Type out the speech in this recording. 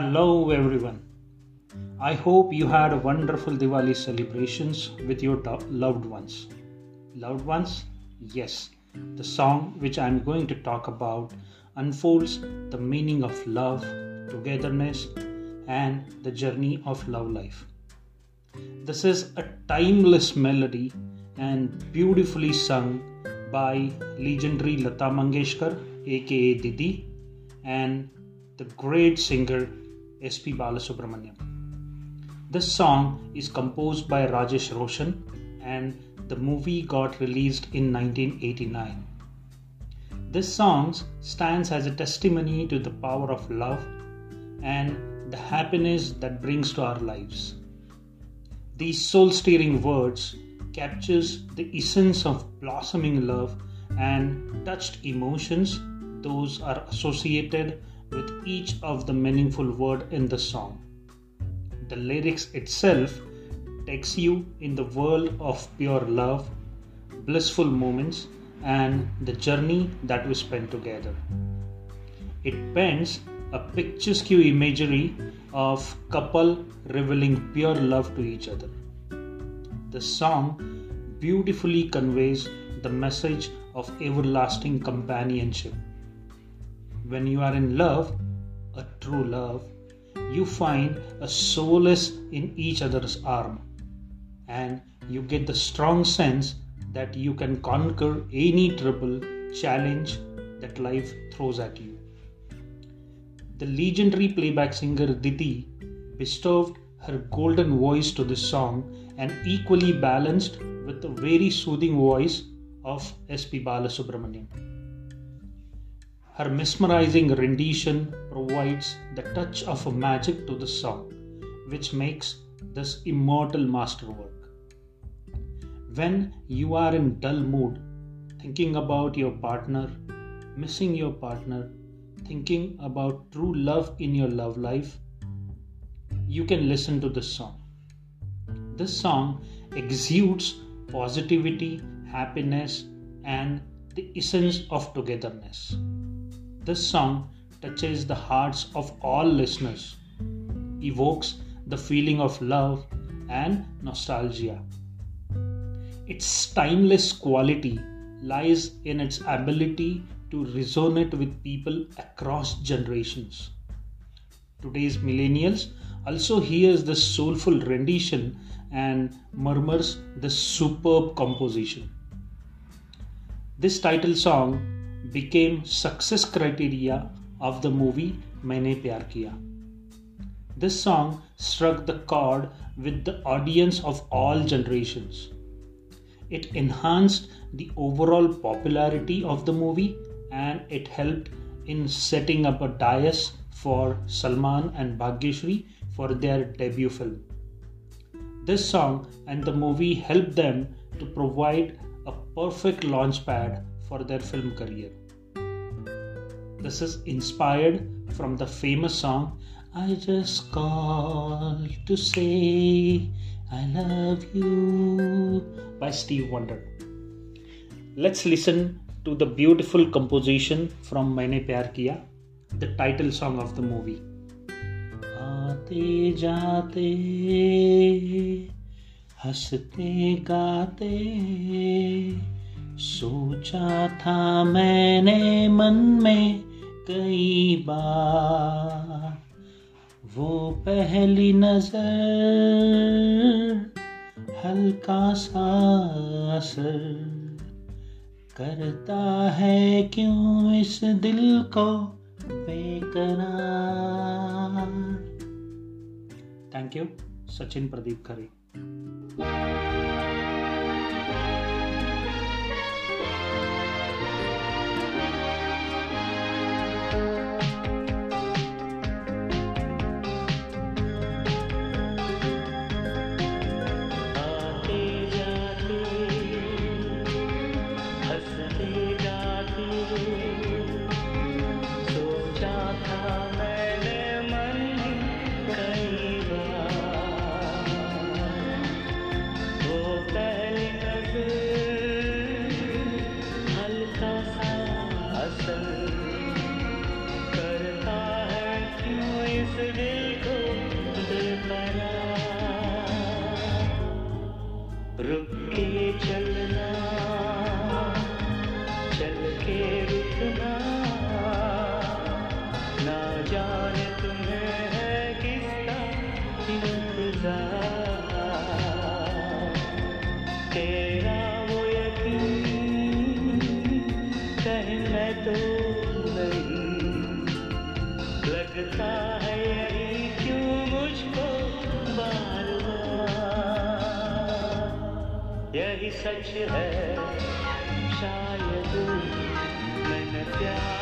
Hello, everyone. I hope you had a wonderful Diwali celebrations with your loved ones. Loved ones? Yes. The song which I'm going to talk about unfolds the meaning of love, togetherness, and the journey of love life. This is a timeless melody and beautifully sung by legendary Lata Mangeshkar, aka Didi, and the great singer S.P. Balasubramaniam. This song is composed by Rajesh Roshan and the movie got released in 1989. This song stands as a testimony to the power of love and the happiness that brings to our lives. These soul-stirring words captures the essence of blossoming love and touched emotions those are associated with each of the meaningful word in the song. The lyrics itself takes you in the world of pure love, blissful moments, and the journey that we spend together. It paints a picturesque imagery of couple revealing pure love to each other. The song beautifully conveys the message of everlasting companionship. When you are in love, a true love, you find a solace in each other's arm and you get the strong sense that you can conquer any trouble, challenge that life throws at you. The legendary playback singer Didi bestowed her golden voice to this song and equally balanced with the very soothing voice of S.P. Balasubramaniam. Her mesmerizing rendition provides the touch of magic to the song, which makes this immortal masterwork. When you are in dull mood, thinking about your partner, missing your partner, thinking about true love in your love life, you can listen to this song. This song exudes positivity, happiness, and the essence of togetherness. This song touches the hearts of all listeners, evokes the feeling of love and nostalgia. Its timeless quality lies in its ability to resonate with people across generations. Today's millennials also hears the soulful rendition and murmurs the superb composition. This title song became success criteria of the movie Maine Pyar Kiya. This song struck the chord with the audience of all generations. It enhanced the overall popularity of the movie and it helped in setting up a dais for Salman and Bhagyashree for their debut film. This song and the movie helped them to provide a perfect launchpad for their film career. This is inspired from the famous song I Just Called to Say I Love You by Steve Wonder. Let's listen to the beautiful composition from Maine Pyar Kiya, the title song of the movie. आते जाते हँसते गाते सोचा था मैंने मन में कई बार। वो पहली नज़र, हल्का सा असर करता है क्यों इस दिल को बेकरार? Thank you Sachin Pradeep Khare. जाने तुम्हें है किसका इंतज़ार? तेरा वो यकीन कहीं मैं तो नहीं। लगता है यही क्यों मुझको बार बार यही सच है, शायद मैंने प्यार